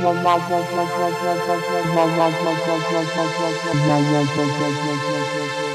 Thank you.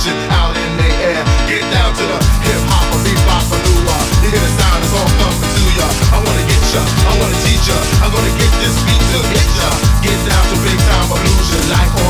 attention out in the air. Get down to the hip hop or bebop or new. You hear the sound, it's all coming to ya. I wanna get ya, I wanna teach ya. I'm gonna get this beat to hit ya. Get down to big time illusion, life. on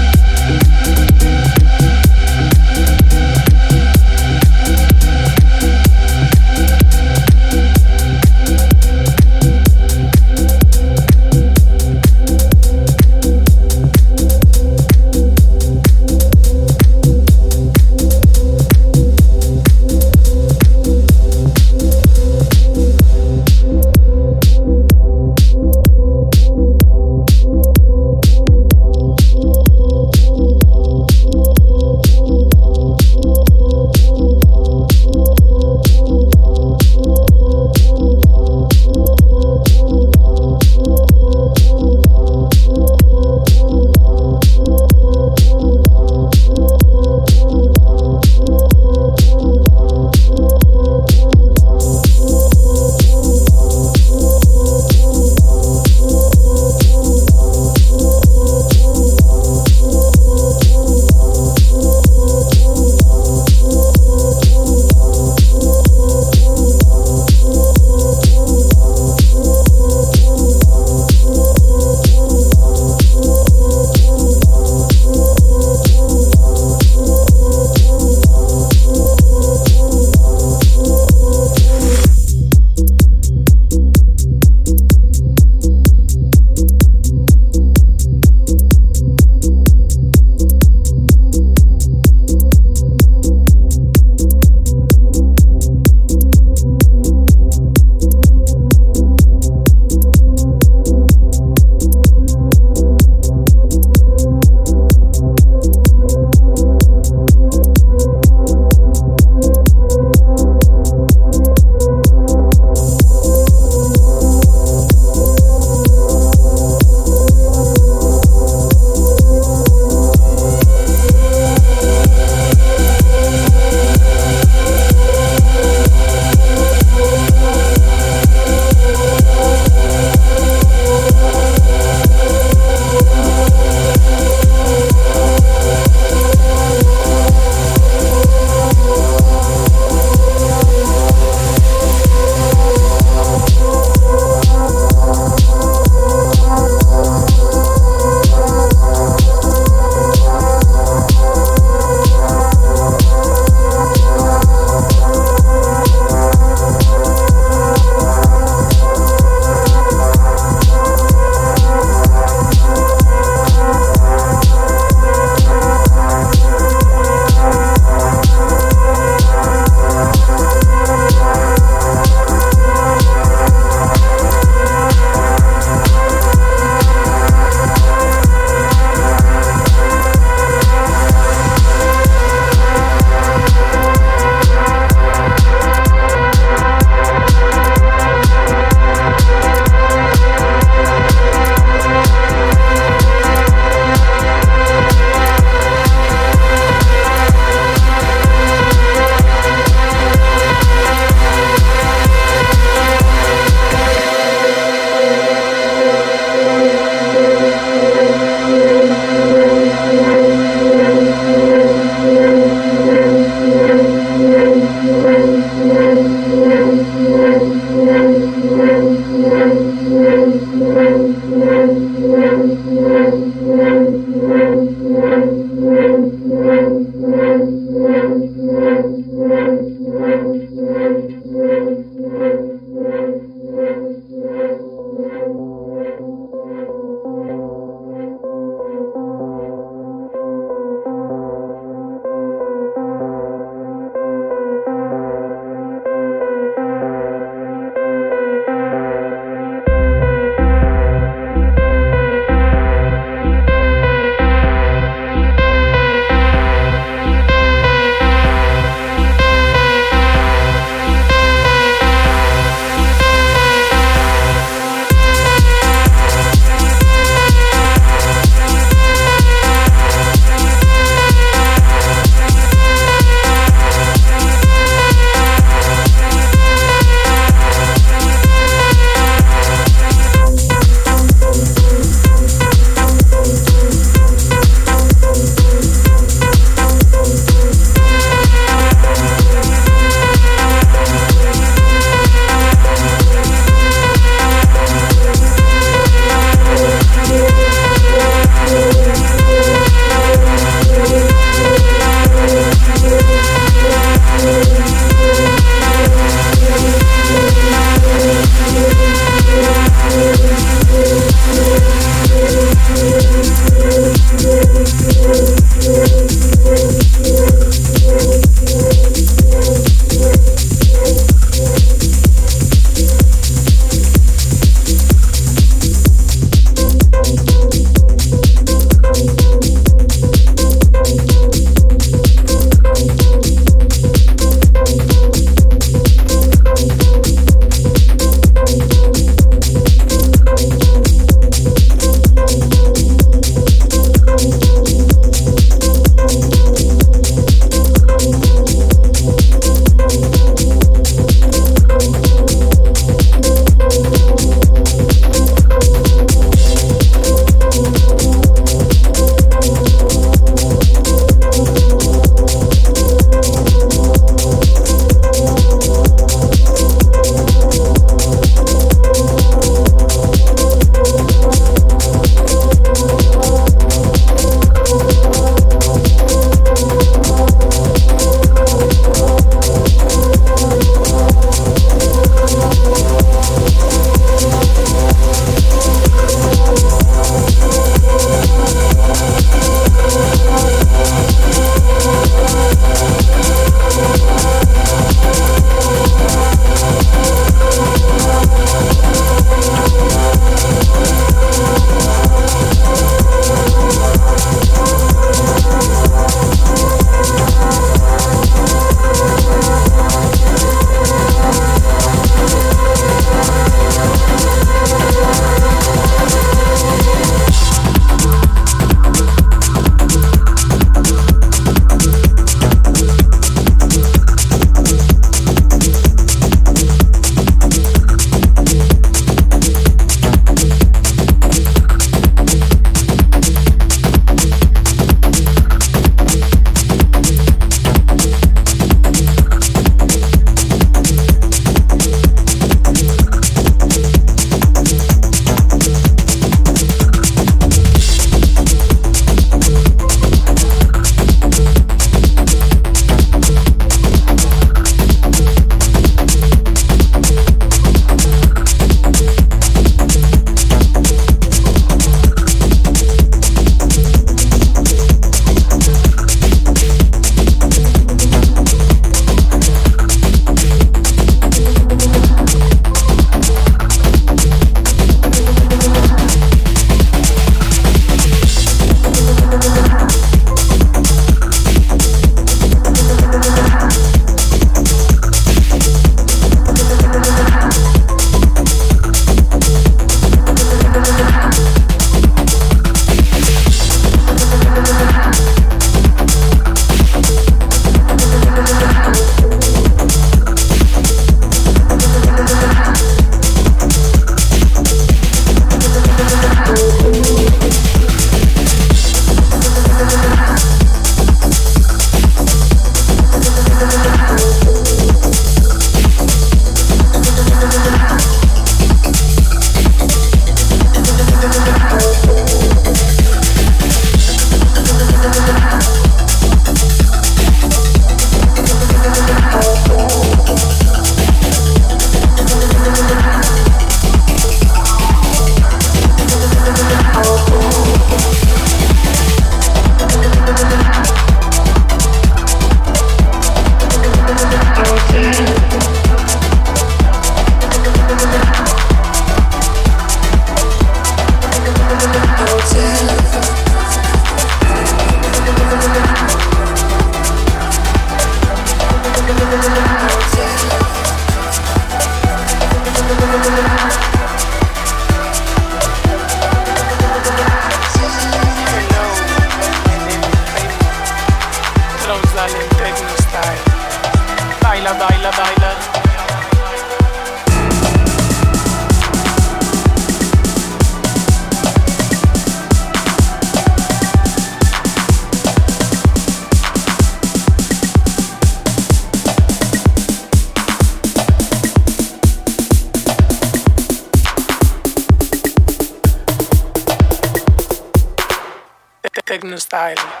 techno